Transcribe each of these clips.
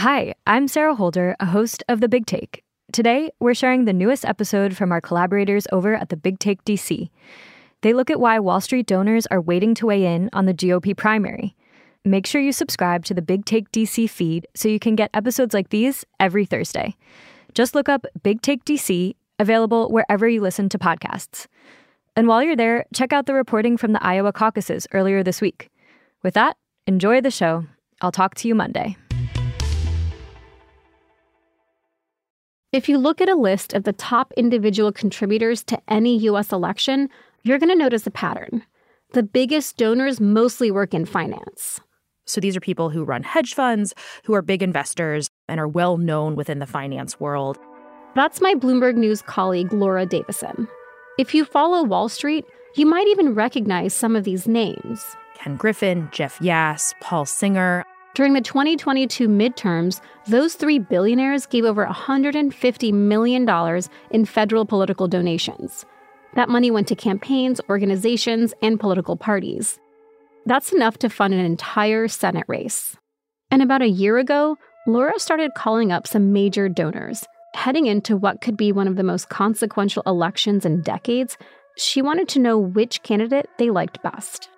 Hi, I'm Sarah Holder, a host of The Big Take. Today, we're sharing the newest episode from our collaborators over at The Big Take DC. They look at why Wall Street donors are waiting to weigh in on the GOP primary. Make sure you subscribe to the Big Take DC feed so you can get episodes like these every Thursday. Just look up Big Take DC, available wherever you listen to podcasts. And while you're there, check out the reporting from the Iowa caucuses earlier this week. With that, enjoy the show. I'll talk to you Monday. If you look at a list of the top individual contributors to any US election, you're going to notice a pattern. The biggest donors mostly work in finance. So these are people who run hedge funds, who are big investors, and are well known within the finance world. That's my Bloomberg News colleague, Laura Davison. If you follow Wall Street, you might even recognize some of these names Ken Griffin, Jeff Yass, Paul Singer. During the 2022 midterms, those three billionaires gave over $150 million in federal political donations. That money went to campaigns, organizations, and political parties. That's enough to fund an entire Senate race. And about a year ago, Laura started calling up some major donors. Heading into what could be one of the most consequential elections in decades, she wanted to know which candidate they liked best.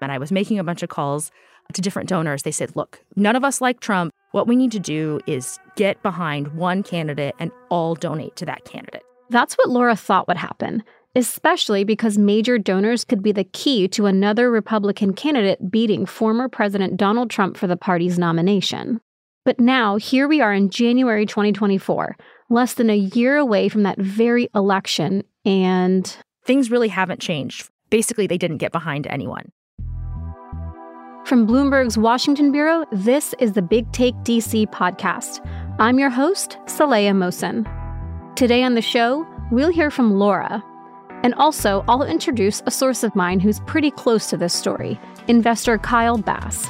And I was making a bunch of calls to different donors. They said, look, none of us like Trump. What we need to do is get behind one candidate and all donate to that candidate. That's what Laura thought would happen, especially because major donors could be the key to another Republican candidate beating former President Donald Trump for the party's nomination. But now, here we are in January 2024, less than a year away from that very election, and things really haven't changed. Basically, they didn't get behind anyone. From Bloomberg's Washington Bureau, this is the Big Take DC podcast. I'm your host, Saleha Mohsin. Today on the show, we'll hear from Laura. And also, I'll introduce a source of mine who's pretty close to this story investor Kyle Bass.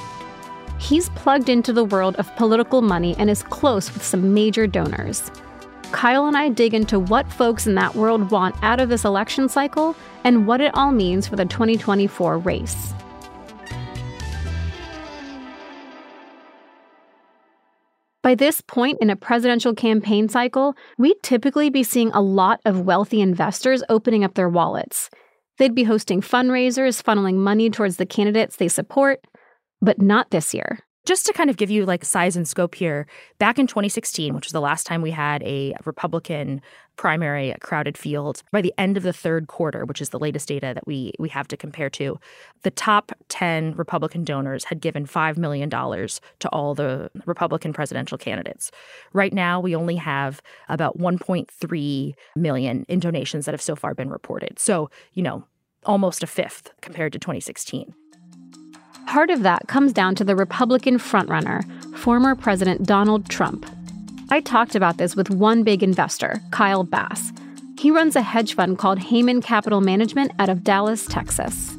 He's plugged into the world of political money and is close with some major donors. Kyle and I dig into what folks in that world want out of this election cycle and what it all means for the 2024 race. By this point in a presidential campaign cycle, we'd typically be seeing a lot of wealthy investors opening up their wallets. They'd be hosting fundraisers, funneling money towards the candidates they support, but not this year just to kind of give you like size and scope here, back in 2016, which was the last time we had a Republican primary crowded field, by the end of the third quarter, which is the latest data that we we have to compare to, the top 10 Republican donors had given $5 million to all the Republican presidential candidates. Right now, we only have about 1.3 million in donations that have so far been reported. So, you know, almost a fifth compared to 2016. Part of that comes down to the Republican frontrunner, former President Donald Trump. I talked about this with one big investor, Kyle Bass. He runs a hedge fund called Hayman Capital Management out of Dallas, Texas.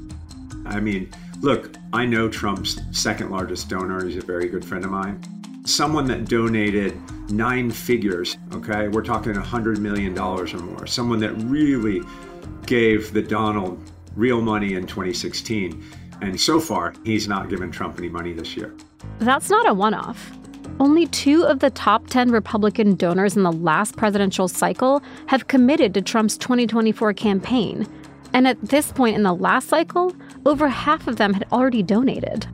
I mean, look, I know Trump's second largest donor. He's a very good friend of mine. Someone that donated nine figures, okay? We're talking $100 million or more. Someone that really gave the Donald real money in 2016 and so far, he's not given Trump any money this year. That's not a one off. Only two of the top 10 Republican donors in the last presidential cycle have committed to Trump's 2024 campaign. And at this point in the last cycle, over half of them had already donated.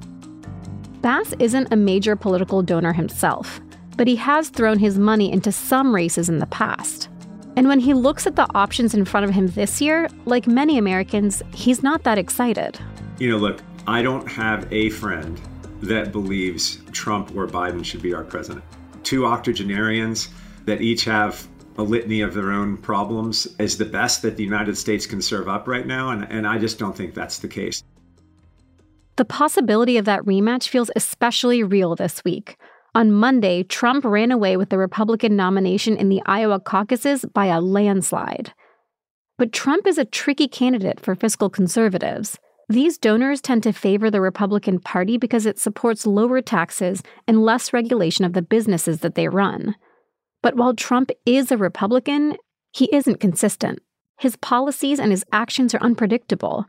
Bass isn't a major political donor himself, but he has thrown his money into some races in the past. And when he looks at the options in front of him this year, like many Americans, he's not that excited. You know, look, I don't have a friend that believes Trump or Biden should be our president. Two octogenarians that each have a litany of their own problems is the best that the United States can serve up right now, and, and I just don't think that's the case. The possibility of that rematch feels especially real this week. On Monday, Trump ran away with the Republican nomination in the Iowa caucuses by a landslide. But Trump is a tricky candidate for fiscal conservatives. These donors tend to favor the Republican Party because it supports lower taxes and less regulation of the businesses that they run. But while Trump is a Republican, he isn't consistent. His policies and his actions are unpredictable.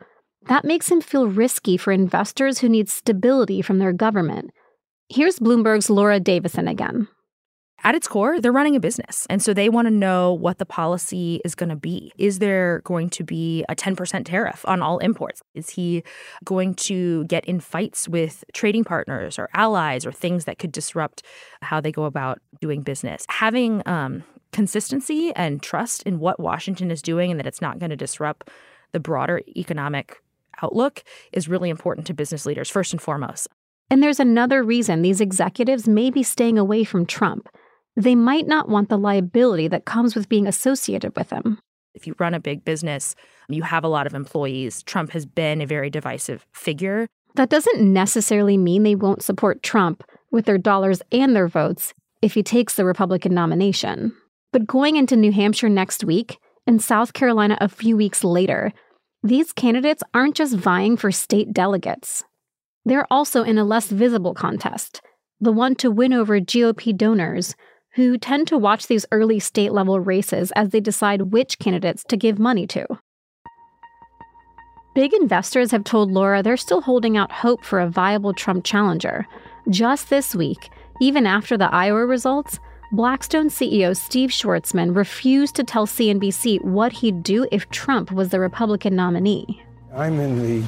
That makes him feel risky for investors who need stability from their government. Here's Bloomberg's Laura Davison again. At its core, they're running a business. And so they want to know what the policy is going to be. Is there going to be a 10% tariff on all imports? Is he going to get in fights with trading partners or allies or things that could disrupt how they go about doing business? Having um, consistency and trust in what Washington is doing and that it's not going to disrupt the broader economic outlook is really important to business leaders, first and foremost. And there's another reason these executives may be staying away from Trump. They might not want the liability that comes with being associated with him. If you run a big business, you have a lot of employees. Trump has been a very divisive figure. That doesn't necessarily mean they won't support Trump with their dollars and their votes if he takes the Republican nomination. But going into New Hampshire next week and South Carolina a few weeks later, these candidates aren't just vying for state delegates. They're also in a less visible contest, the one to win over GOP donors who tend to watch these early state level races as they decide which candidates to give money to. Big investors have told Laura they're still holding out hope for a viable Trump challenger. Just this week, even after the Iowa results, Blackstone CEO Steve Schwarzman refused to tell CNBC what he'd do if Trump was the Republican nominee. I'm in the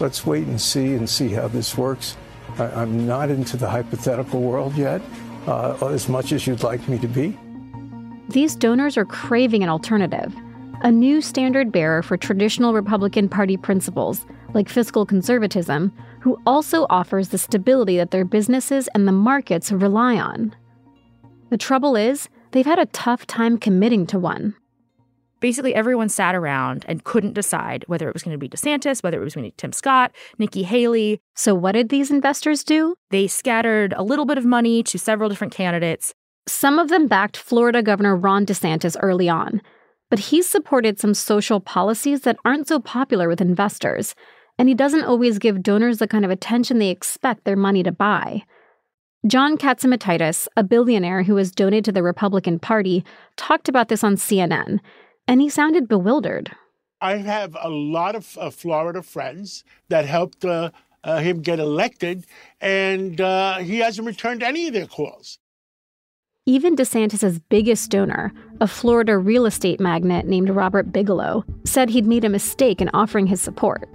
let's wait and see and see how this works. I, am not into the hypothetical world yet, uh, as much as you'd like me to be. These donors are craving an alternative, a new standard bearer for traditional Republican Party principles, like fiscal conservatism, who also offers the stability that their businesses and the markets rely on. The trouble is, they've had a tough time committing to one basically everyone sat around and couldn't decide whether it was going to be DeSantis, whether it was going to be Tim Scott, Nikki Haley. So, what did these investors do? They scattered a little bit of money to several different candidates. Some of them backed Florida Governor Ron DeSantis early on, but he's supported some social policies that aren't so popular with investors, and he doesn't always give donors the kind of attention they expect their money to buy. John Catsimatidis, a billionaire who has donated to the Republican Party, talked about this on CNN and he sounded bewildered. I have a lot of uh, Florida friends that helped uh, uh, him get elected, and uh, he hasn't returned any of their calls. Even DeSantis' biggest donor, a Florida real estate magnate named Robert Bigelow, said he'd made a mistake in offering his support.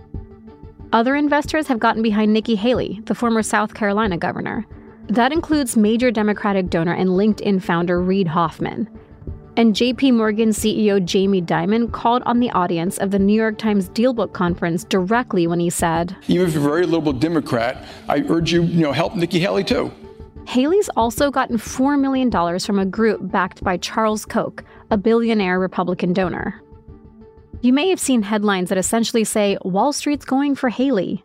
Other investors have gotten behind Nikki Haley, the former South Carolina governor. That includes major Democratic donor and LinkedIn founder Reid Hoffman, and JP Morgan CEO Jamie Dimon called on the audience of the New York Times Dealbook conference directly when he said, Even if you're a very liberal Democrat, I urge you, you know, help Nikki Haley too. Haley's also gotten $4 million from a group backed by Charles Koch, a billionaire Republican donor. You may have seen headlines that essentially say Wall Street's going for Haley.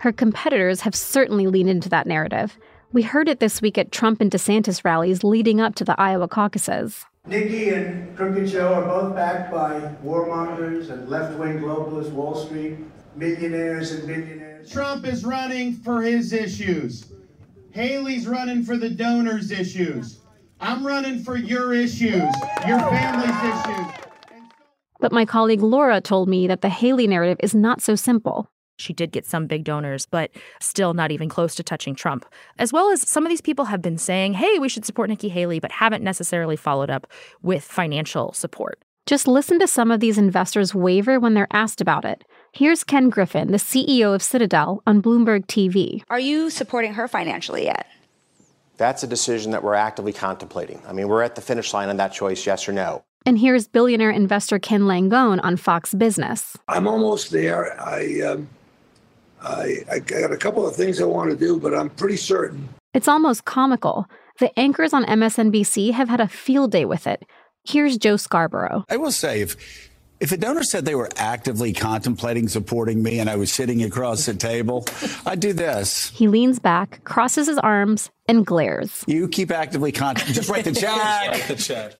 Her competitors have certainly leaned into that narrative. We heard it this week at Trump and DeSantis rallies leading up to the Iowa caucuses. Nikki and Crooked Joe are both backed by warmongers and left-wing globalist Wall Street, millionaires and billionaires. Trump is running for his issues. Haley's running for the donors' issues. I'm running for your issues, your family's issues. But my colleague Laura told me that the Haley narrative is not so simple. She did get some big donors, but still not even close to touching Trump. As well as some of these people have been saying, hey, we should support Nikki Haley, but haven't necessarily followed up with financial support. Just listen to some of these investors waver when they're asked about it. Here's Ken Griffin, the CEO of Citadel, on Bloomberg TV. Are you supporting her financially yet? That's a decision that we're actively contemplating. I mean, we're at the finish line on that choice, yes or no. And here's billionaire investor Ken Langone on Fox Business. I'm almost there. I um, I, I got a couple of things I want to do, but I'm pretty certain. It's almost comical. The anchors on MSNBC have had a field day with it. Here's Joe Scarborough. I will say, if If a donor said they were actively contemplating supporting me and I was sitting across the table, I'd do this. He leans back, crosses his arms, and glares. You keep actively contemplating. Just write the check. write the check.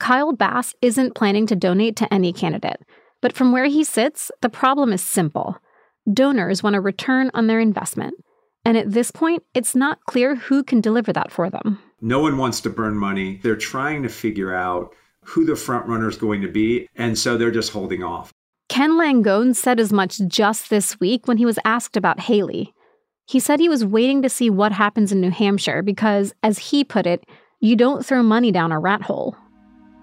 Kyle Bass isn't planning to donate to any candidate, but from where he sits, the problem is simple. Donors want a return on their investment. And at this point, it's not clear who can deliver that for them. No one wants to burn money. They're trying to figure out who the front runner is going to be, and so they're just holding off. Ken Langone said as much just this week when he was asked about Haley. He said he was waiting to see what happens in New Hampshire because, as he put it, you don't throw money down a rat hole.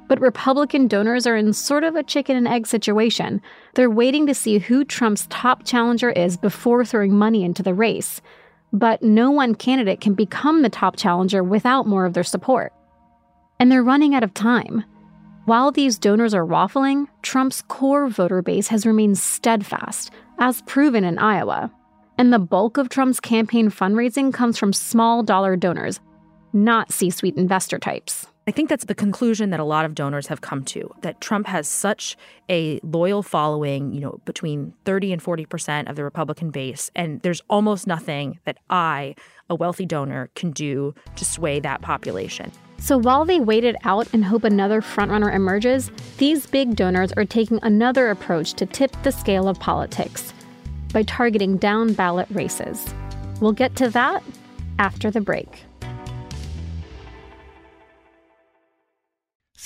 But Republican donors are in sort of a chicken and egg situation. They're waiting to see who Trump's top challenger is before throwing money into the race. But no one candidate can become the top challenger without more of their support. And they're running out of time. While these donors are waffling, Trump's core voter base has remained steadfast, as proven in Iowa. And the bulk of Trump's campaign fundraising comes from small dollar donors, not C suite investor types. I think that's the conclusion that a lot of donors have come to that Trump has such a loyal following, you know, between 30 and 40% of the Republican base. And there's almost nothing that I, a wealthy donor, can do to sway that population. So while they wait it out and hope another frontrunner emerges, these big donors are taking another approach to tip the scale of politics by targeting down ballot races. We'll get to that after the break.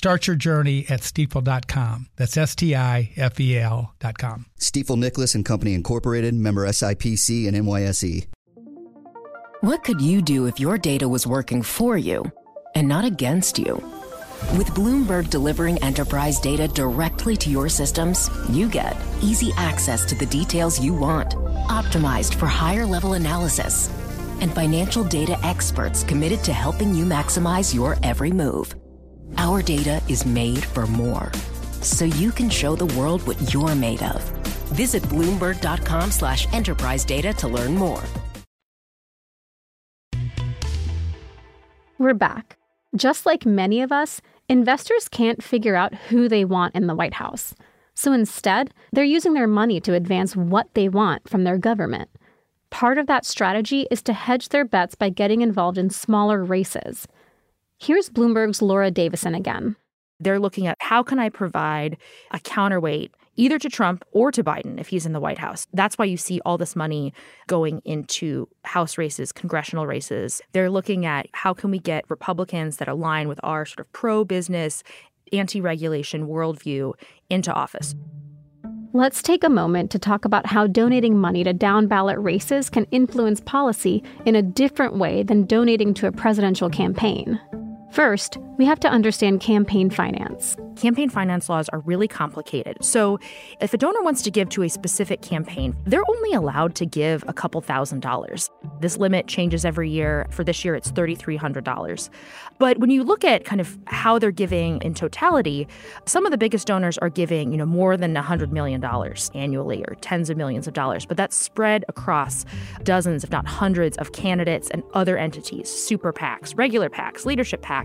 Start your journey at stifel.com. That's S T I F E L.com. Stifel Nicolaus and Company Incorporated, member SIPC and NYSE. What could you do if your data was working for you and not against you? With Bloomberg delivering enterprise data directly to your systems, you get easy access to the details you want, optimized for higher level analysis, and financial data experts committed to helping you maximize your every move. Our data is made for more, so you can show the world what you're made of. Visit Bloomberg.com slash enterprise data to learn more. We're back. Just like many of us, investors can't figure out who they want in the White House. So instead, they're using their money to advance what they want from their government. Part of that strategy is to hedge their bets by getting involved in smaller races. Here's Bloomberg's Laura Davison again. They're looking at how can I provide a counterweight either to Trump or to Biden if he's in the White House. That's why you see all this money going into House races, congressional races. They're looking at how can we get Republicans that align with our sort of pro-business, anti-regulation worldview into office. Let's take a moment to talk about how donating money to down ballot races can influence policy in a different way than donating to a presidential campaign. First, we have to understand campaign finance. Campaign finance laws are really complicated. So, if a donor wants to give to a specific campaign, they're only allowed to give a couple thousand dollars. This limit changes every year. For this year, it's $3,300. But when you look at kind of how they're giving in totality, some of the biggest donors are giving, you know, more than $100 million annually or tens of millions of dollars. But that's spread across dozens, if not hundreds, of candidates and other entities, super PACs, regular PACs, leadership PACs.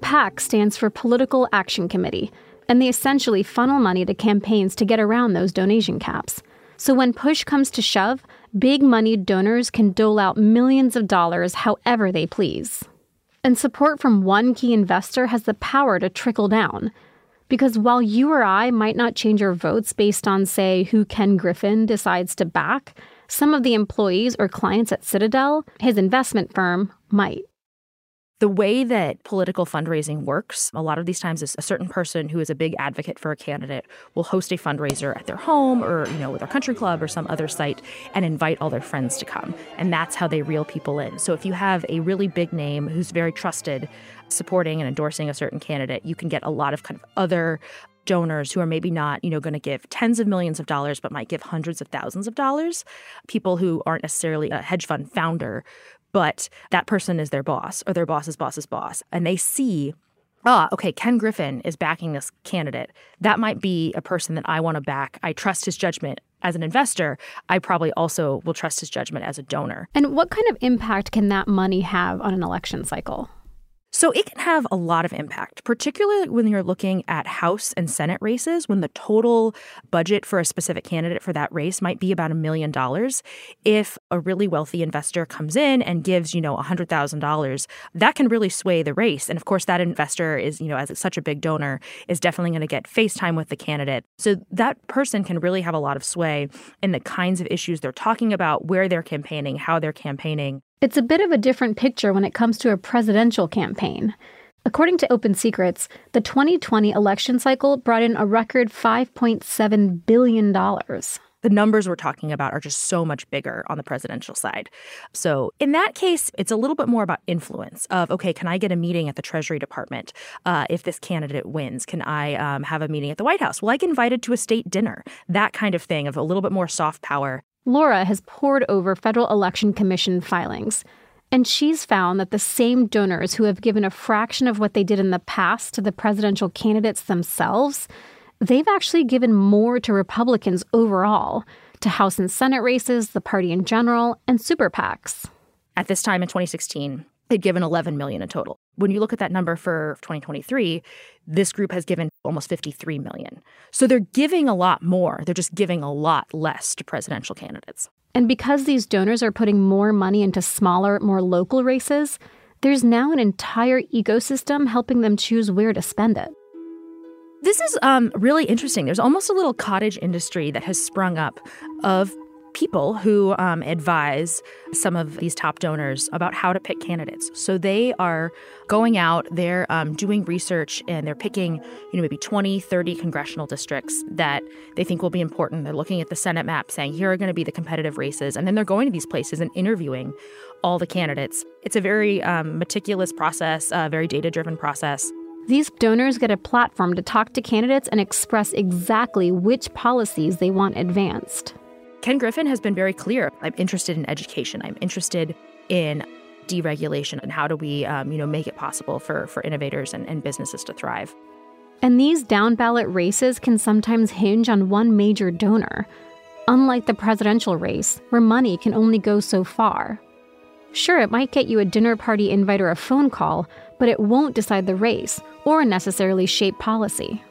PAC stands for Political Action Committee, and they essentially funnel money to campaigns to get around those donation caps. So when push comes to shove, big money donors can dole out millions of dollars however they please. And support from one key investor has the power to trickle down. Because while you or I might not change our votes based on, say, who Ken Griffin decides to back, some of the employees or clients at Citadel, his investment firm, might. The way that political fundraising works, a lot of these times is a certain person who is a big advocate for a candidate will host a fundraiser at their home or, you know, with their country club or some other site and invite all their friends to come. And that's how they reel people in. So if you have a really big name who's very trusted supporting and endorsing a certain candidate, you can get a lot of kind of other donors who are maybe not, you know, going to give tens of millions of dollars, but might give hundreds of thousands of dollars. People who aren't necessarily a hedge fund founder but that person is their boss or their boss's boss's boss. And they see, ah, okay, Ken Griffin is backing this candidate. That might be a person that I want to back. I trust his judgment as an investor. I probably also will trust his judgment as a donor. And what kind of impact can that money have on an election cycle? So it can have a lot of impact, particularly when you're looking at House and Senate races, when the total budget for a specific candidate for that race might be about a million dollars. If a really wealthy investor comes in and gives, you know, $100,000, that can really sway the race. And of course, that investor is, you know, as such a big donor, is definitely going to get FaceTime with the candidate. So that person can really have a lot of sway in the kinds of issues they're talking about, where they're campaigning, how they're campaigning. It's a bit of a different picture when it comes to a presidential campaign. According to Open Secrets, the 2020 election cycle brought in a record $5.7 billion. The numbers we're talking about are just so much bigger on the presidential side. So, in that case, it's a little bit more about influence of, okay, can I get a meeting at the Treasury Department uh, if this candidate wins? Can I um, have a meeting at the White House? Well, I get invited to a state dinner, that kind of thing of a little bit more soft power Laura has pored over Federal Election Commission filings, and she's found that the same donors who have given a fraction of what they did in the past to the presidential candidates themselves, they've actually given more to Republicans overall, to House and Senate races, the party in general, and super PACs. At this time in 2016, they'd given 11 million in total. When you look at that number for 2023, this group has given almost 53 million. So they're giving a lot more. They're just giving a lot less to presidential candidates. And because these donors are putting more money into smaller, more local races, there's now an entire ecosystem helping them choose where to spend it. This is um, really interesting. There's almost a little cottage industry that has sprung up of people who um, advise some of these top donors about how to pick candidates. So they are going out, they're um, doing research, and they're picking, you know, maybe 20, 30 congressional districts that they think will be important. They're looking at the Senate map, saying, here are going to be the competitive races. And then they're going to these places and interviewing all the candidates. It's a very um, meticulous process, a very data driven process. These donors get a platform to talk to candidates and express exactly which policies they want advanced. Ken Griffin has been very clear. I'm interested in education. I'm interested in deregulation and how do we, um, you know, make it possible for for innovators and, and businesses to thrive. And these down ballot races can sometimes hinge on one major donor, unlike the presidential race, where money can only go so far. Sure, it might get you a dinner party invite or a phone call, but it won't decide the race or necessarily shape policy.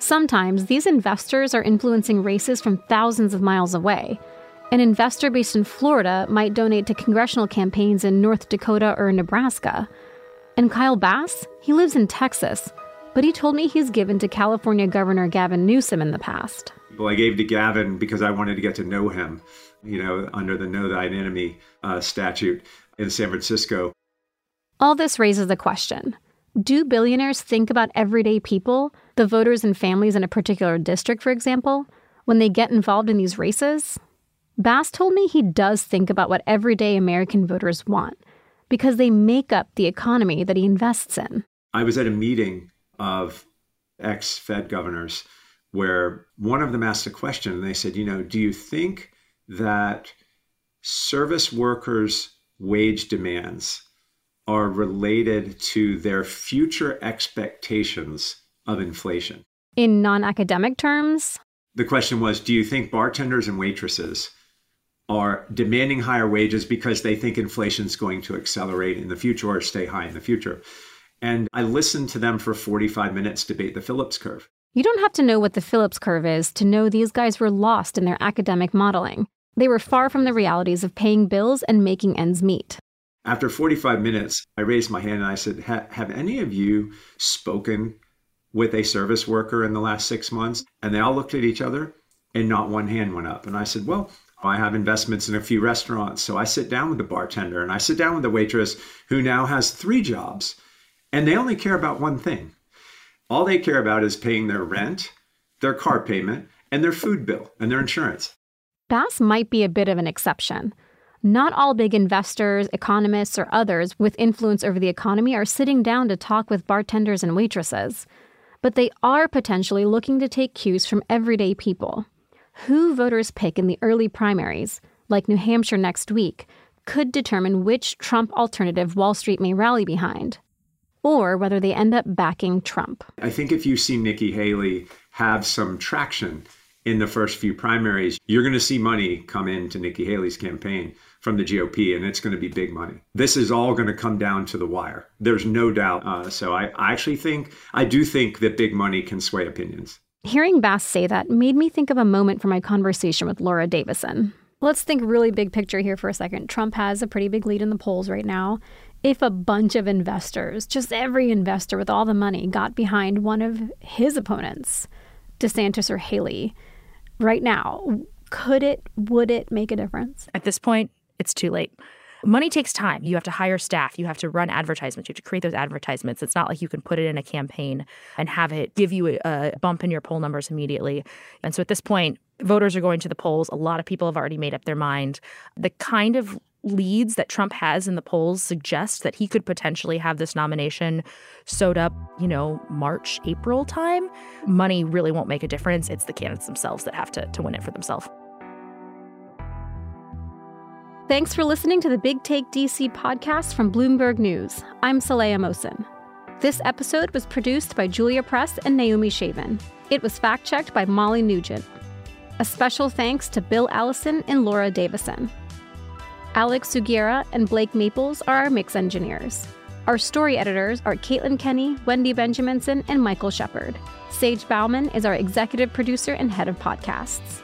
Sometimes these investors are influencing races from thousands of miles away. An investor based in Florida might donate to congressional campaigns in North Dakota or Nebraska. And Kyle Bass, he lives in Texas, but he told me he's given to California Governor Gavin Newsom in the past. Well, I gave to Gavin because I wanted to get to know him, you know, under the Know Thine Enemy uh, statute in San Francisco. All this raises a question Do billionaires think about everyday people? the voters and families in a particular district, for example, when they get involved in these races? Bass told me he does think about what everyday American voters want because they make up the economy that he invests in. I was at a meeting of ex Fed governors where one of them asked a question and they said, You know, do you think that service workers' wage demands are related to their future expectations of inflation. In non academic terms? The question was Do you think bartenders and waitresses are demanding higher wages because they think inflation is going to accelerate in the future or stay high in the future? And I listened to them for 45 minutes debate the Phillips curve. You don't have to know what the Phillips curve is to know these guys were lost in their academic modeling. They were far from the realities of paying bills and making ends meet. After 45 minutes, I raised my hand and I said, Have any of you spoken with a service worker in the last six months? And they all looked at each other and not one hand went up. And I said, Well, I have investments in a few restaurants. So I sit down with the bartender and I sit down with the waitress who now has three jobs and they only care about one thing. All they care about is paying their rent, their car payment, and their food bill and their insurance. Bass might be a bit of an exception. Not all big investors, economists, or others with influence over the economy are sitting down to talk with bartenders and waitresses. But they are potentially looking to take cues from everyday people. Who voters pick in the early primaries, like New Hampshire next week, could determine which Trump alternative Wall Street may rally behind, or whether they end up backing Trump. I think if you see Nikki Haley have some traction in the first few primaries, you're going to see money come into Nikki Haley's campaign from the GOP, and it's going to be big money. This is all going to come down to the wire. There's no doubt. Uh, so I, I actually think, I do think that big money can sway opinions. Hearing Bass say that made me think of a moment from my conversation with Laura Davison. Let's think really big picture here for a second. Trump has a pretty big lead in the polls right now. If a bunch of investors, just every investor with all the money, got behind one of his opponents, DeSantis or Haley, right now, could it, would it make a difference? At this point, it's too late. Money takes time. You have to hire staff. You have to run advertisements. You have to create those advertisements. It's not like you can put it in a campaign and have it give you a, a, bump in your poll numbers immediately. And so at this point, voters are going to the polls. A lot of people have already made up their mind. The kind of leads that Trump has in the polls suggest that he could potentially have this nomination sewed up, you know, March, April time. Money really won't make a difference. It's the candidates themselves that have to, to win it for themselves. Thanks for listening to the Big Take DC podcast from Bloomberg News. I'm Saleha Mohsin. This episode was produced by Julia Press and Naomi Shavin. It was fact checked by Molly Nugent. A special thanks to Bill Allison and Laura Davison. Alex Sugiura and Blake Maples are our mix engineers. Our story editors are Caitlin Kenny, Wendy Benjaminson, and Michael Shepard. Sage Bauman is our executive producer and head of podcasts.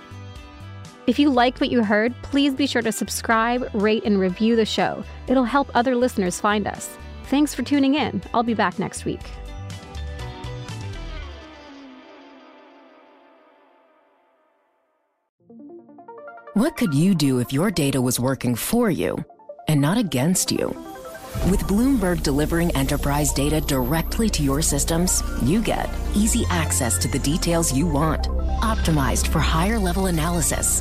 If you liked what you heard, please be sure to subscribe, rate, and review the show. It'll help other listeners find us. Thanks for tuning in. I'll be back next week. What could you do if your data was working for you and not against you? With Bloomberg delivering enterprise data directly to your systems, you get easy access to the details you want, optimized for higher level analysis